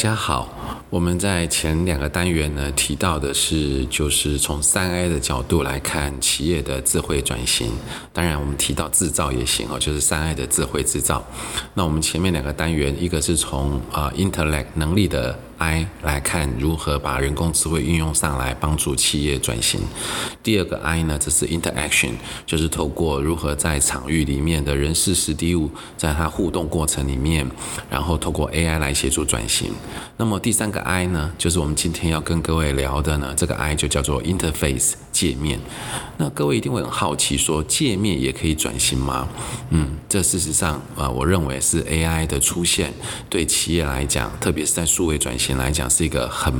大家好，我们在前两个单元呢提到的是，就是从三 A 的角度来看企业的智慧转型。当然，我们提到制造也行哦，就是三 A 的智慧制造。那我们前面两个单元，一个是从啊 Intellect 能力的。I 来看如何把人工智慧运用上来帮助企业转型。第二个 I 呢，这是 Interaction，就是透过如何在场域里面的人事实地物，在它互动过程里面，然后透过 AI 来协助转型。那么第三个 I 呢，就是我们今天要跟各位聊的呢，这个 I 就叫做 Interface 界面。那各位一定会很好奇，说界面也可以转型吗？嗯，这事实上啊，我认为是 AI 的出现对企业来讲，特别是在数位转型。来讲是一个很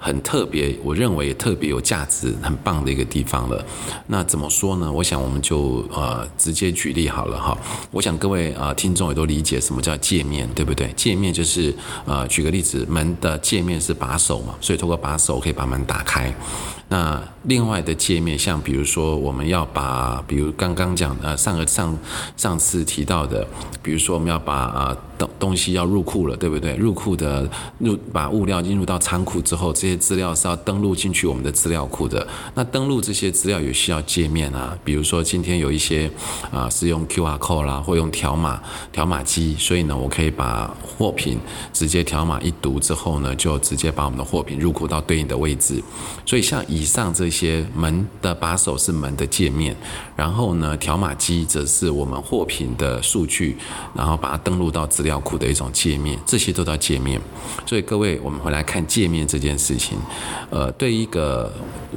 很特别，我认为特别有价值、很棒的一个地方了。那怎么说呢？我想我们就呃直接举例好了哈。我想各位啊、听众也都理解什么叫界面，对不对？界面就是呃举个例子，门的界面是把手嘛，所以透过把手可以把门打开。那另外的界面，像比如说我们要把，比如刚刚讲的上个上上次提到的，比如说我们要把啊东东西要入库了，对不对？入库的入把物料进入到仓库之后，这些资料是要登录进去我们的资料库的。那登录这些资料也需要界面啊，比如说今天有一些啊是用 QR code 啦，或用条码条码机，所以呢，我可以把货品直接条码一读之后呢，就直接把我们的货品入库到对应的位置。所以像以上这些门的把手是门的界面，然后呢，条码机则是我们货品的数据，然后把它登录到料库的一种界面，这些都叫界面。所以各位，我们回来看界面这件事情，呃，对一个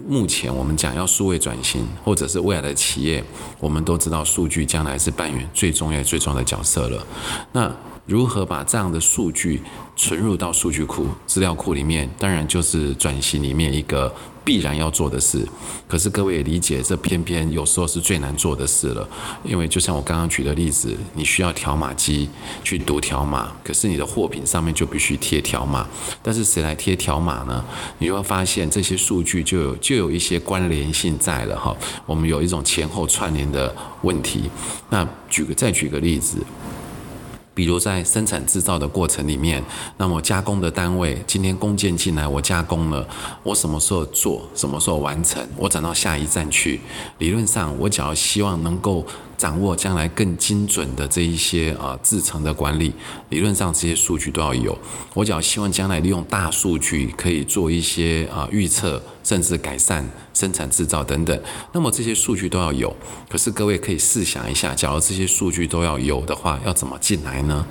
目前我们讲要数位转型，或者是未来的企业，我们都知道数据将来是扮演最重要、最重要的角色了。那如何把这样的数据存入到数据库、资料库里面？当然就是转型里面一个必然要做的事。可是各位也理解，这偏偏有时候是最难做的事了。因为就像我刚刚举的例子，你需要条码机去读条码，可是你的货品上面就必须贴条码。但是谁来贴条码呢？你就会发现这些数据就有就有一些关联性在了哈。我们有一种前后串联的问题。那举个再举个例子。比如在生产制造的过程里面，那么加工的单位今天工件进来，我加工了，我什么时候做，什么时候完成，我转到下一站去。理论上，我只要希望能够。掌握将来更精准的这一些啊制成的管理，理论上这些数据都要有。我只要希望将来利用大数据可以做一些啊预测，甚至改善生产制造等等。那么这些数据都要有。可是各位可以试想一下，假如这些数据都要有的话，要怎么进来呢？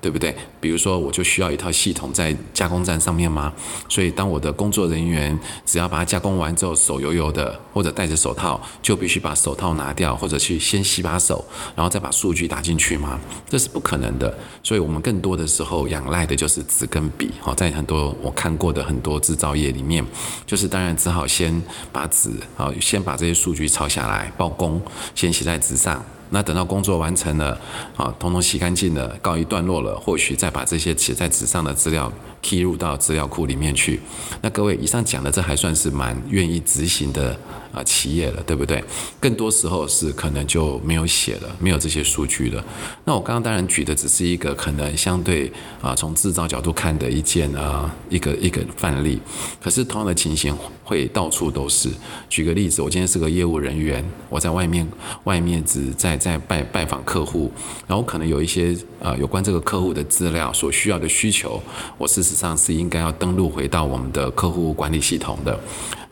对不对？比如说，我就需要一套系统在加工站上面吗？所以，当我的工作人员只要把它加工完之后，手油油的，或者戴着手套，就必须把手套拿掉，或者去先洗把手，然后再把数据打进去吗？这是不可能的。所以我们更多的时候仰赖的就是纸跟笔。好，在很多我看过的很多制造业里面，就是当然只好先把纸，好，先把这些数据抄下来，报工，先写在纸上。那等到工作完成了，啊，统统洗干净了，告一段落了，或许再把这些写在纸上的资料踢入到资料库里面去。那各位，以上讲的这还算是蛮愿意执行的啊企业了，对不对？更多时候是可能就没有写了，没有这些数据了。那我刚刚当然举的只是一个可能相对啊从制造角度看的一件啊一个一个范例，可是同样的情形会到处都是。举个例子，我今天是个业务人员，我在外面外面只在。在拜拜访客户，然后可能有一些啊有关这个客户的资料所需要的需求，我事实上是应该要登录回到我们的客户管理系统的。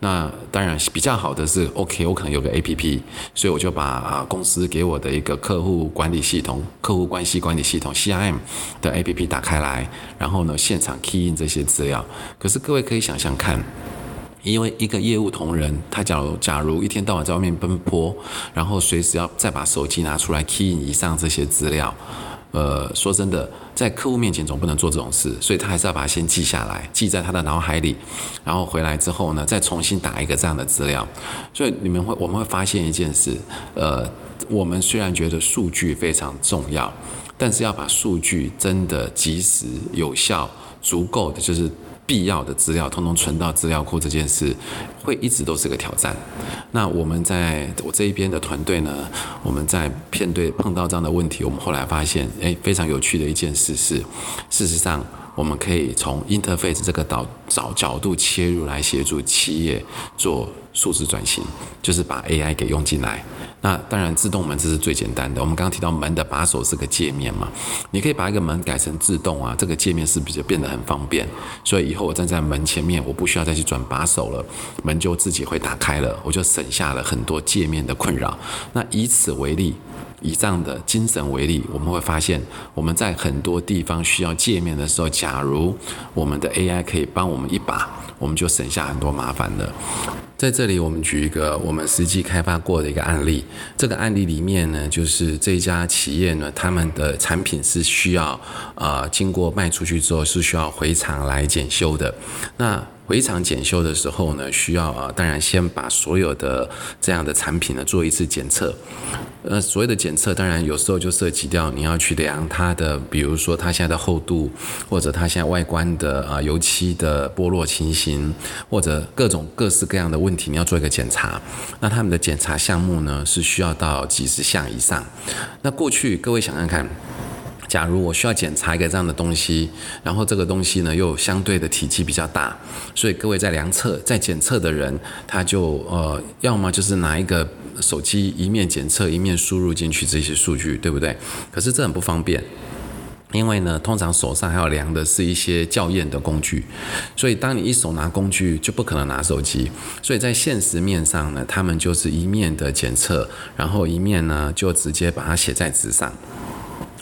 那当然比较好的是，OK，我可能有个 APP，所以我就把啊公司给我的一个客户管理系统、客户关系管理系统 CRM 的 APP 打开来，然后呢现场 key in 这些资料。可是各位可以想想看。因为一个业务同仁，他假如假如一天到晚在外面奔波，然后随时要再把手机拿出来 key in 以上这些资料，呃，说真的，在客户面前总不能做这种事，所以他还是要把它先记下来，记在他的脑海里，然后回来之后呢，再重新打一个这样的资料。所以你们会我们会发现一件事，呃，我们虽然觉得数据非常重要，但是要把数据真的及时、有效、足够的就是。必要的资料通通存到资料库这件事，会一直都是个挑战。那我们在我这一边的团队呢，我们在片队碰到这样的问题，我们后来发现，哎，非常有趣的一件事是，事实上我们可以从 interface 这个导找角度切入来协助企业做数字转型，就是把 AI 给用进来。那当然，自动门这是最简单的。我们刚刚提到门的把手是个界面嘛，你可以把一个门改成自动啊，这个界面是不是就变得很方便？所以以后我站在门前面，我不需要再去转把手了，门就自己会打开了，我就省下了很多界面的困扰。那以此为例。以这样的精神为例，我们会发现，我们在很多地方需要界面的时候，假如我们的 AI 可以帮我们一把，我们就省下很多麻烦了。在这里，我们举一个我们实际开发过的一个案例。这个案例里面呢，就是这家企业呢，他们的产品是需要呃经过卖出去之后是需要回厂来检修的。那回厂检修的时候呢，需要啊，当然先把所有的这样的产品呢做一次检测。呃，所谓的检测，当然有时候就涉及到你要去量它的，比如说它现在的厚度，或者它现在外观的啊油漆的剥落情形，或者各种各式各样的问题，你要做一个检查。那他们的检查项目呢，是需要到几十项以上。那过去各位想想看。假如我需要检查一个这样的东西，然后这个东西呢又相对的体积比较大，所以各位在量测、在检测的人，他就呃，要么就是拿一个手机一面检测一面输入进去这些数据，对不对？可是这很不方便，因为呢，通常手上还要量的是一些校验的工具，所以当你一手拿工具，就不可能拿手机，所以在现实面上呢，他们就是一面的检测，然后一面呢就直接把它写在纸上。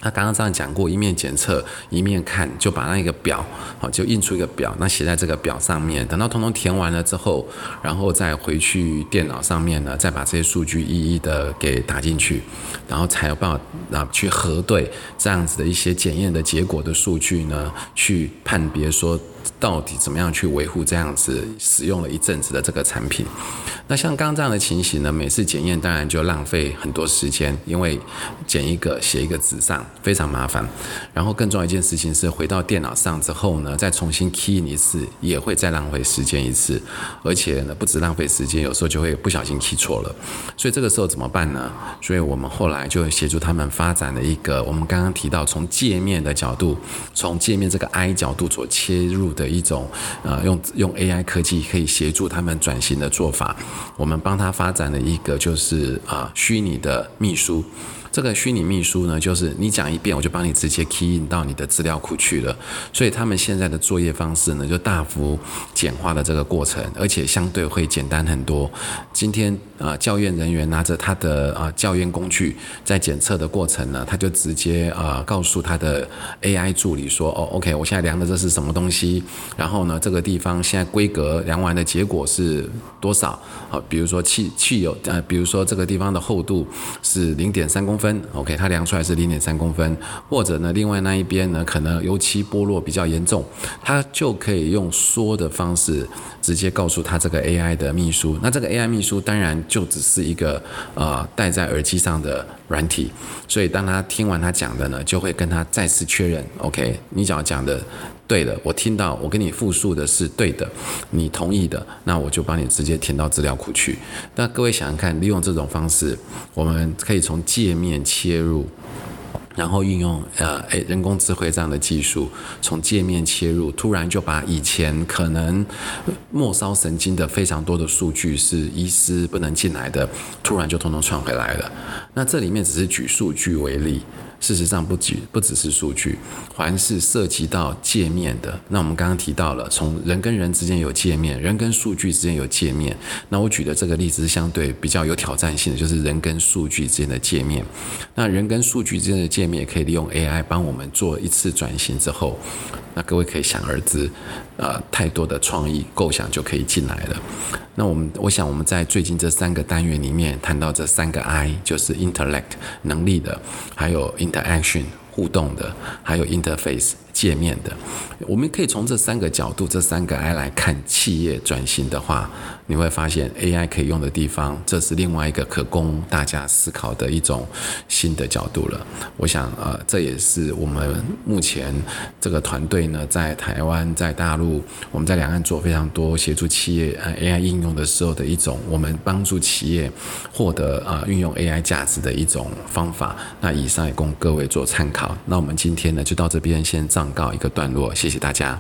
他刚刚这样讲过，一面检测一面看，就把那个表，好，就印出一个表，那写在这个表上面。等到通通填完了之后，然后再回去电脑上面呢，再把这些数据一一的给打进去，然后才有办法啊去核对这样子的一些检验的结果的数据呢，去判别说。到底怎么样去维护这样子使用了一阵子的这个产品？那像刚刚这样的情形呢，每次检验当然就浪费很多时间，因为检一个写一个纸上非常麻烦。然后更重要一件事情是，回到电脑上之后呢，再重新 key 一次，也会再浪费时间一次。而且呢，不止浪费时间，有时候就会不小心 key 错了。所以这个时候怎么办呢？所以我们后来就协助他们发展了一个，我们刚刚提到从界面的角度，从界面这个 I 角度所切入的一种，呃，用用 AI 科技可以协助他们转型的做法。我们帮他发展了一个，就是啊，虚拟的秘书。这个虚拟秘书呢，就是你讲一遍，我就帮你直接 key in 到你的资料库去了。所以他们现在的作业方式呢，就大幅简化了这个过程，而且相对会简单很多。今天啊，校验人员拿着他的啊校验工具，在检测的过程呢，他就直接啊告诉他的 AI 助理说：“哦，OK，我现在量的这是什么东西？然后呢，这个地方现在规格量完的结果是多少？好，比如说汽汽油，呃，比如说这个地方的厚度是零点三公分。”分 OK，它量出来是零点三公分，或者呢，另外那一边呢，可能油漆剥落比较严重，它就可以用说的方式直接告诉他这个 AI 的秘书。那这个 AI 秘书当然就只是一个呃戴在耳机上的软体，所以当他听完他讲的呢，就会跟他再次确认 OK，你只要讲的。对的，我听到我跟你复述的是对的，你同意的，那我就帮你直接填到资料库去。那各位想想看，利用这种方式，我们可以从界面切入，然后运用呃诶人工智慧这样的技术，从界面切入，突然就把以前可能末梢神经的非常多的数据是医师不能进来的，突然就通通串回来了。那这里面只是举数据为例。事实上不止不只是数据，凡是涉及到界面的，那我们刚刚提到了，从人跟人之间有界面，人跟数据之间有界面。那我举的这个例子是相对比较有挑战性的，就是人跟数据之间的界面。那人跟数据之间的界面也可以利用 AI 帮我们做一次转型之后，那各位可以想而知，呃，太多的创意构想就可以进来了。那我们，我想我们在最近这三个单元里面谈到这三个 I，就是 intellect 能力的，还有的 action 互动的，还有 interface。界面的，我们可以从这三个角度、这三个 I 来看企业转型的话，你会发现 AI 可以用的地方，这是另外一个可供大家思考的一种新的角度了。我想，呃，这也是我们目前这个团队呢，在台湾、在大陆，我们在两岸做非常多协助企业呃 AI 应用的时候的一种，我们帮助企业获得呃运用 AI 价值的一种方法。那以上也供各位做参考。那我们今天呢就到这边先告一个段落，谢谢大家。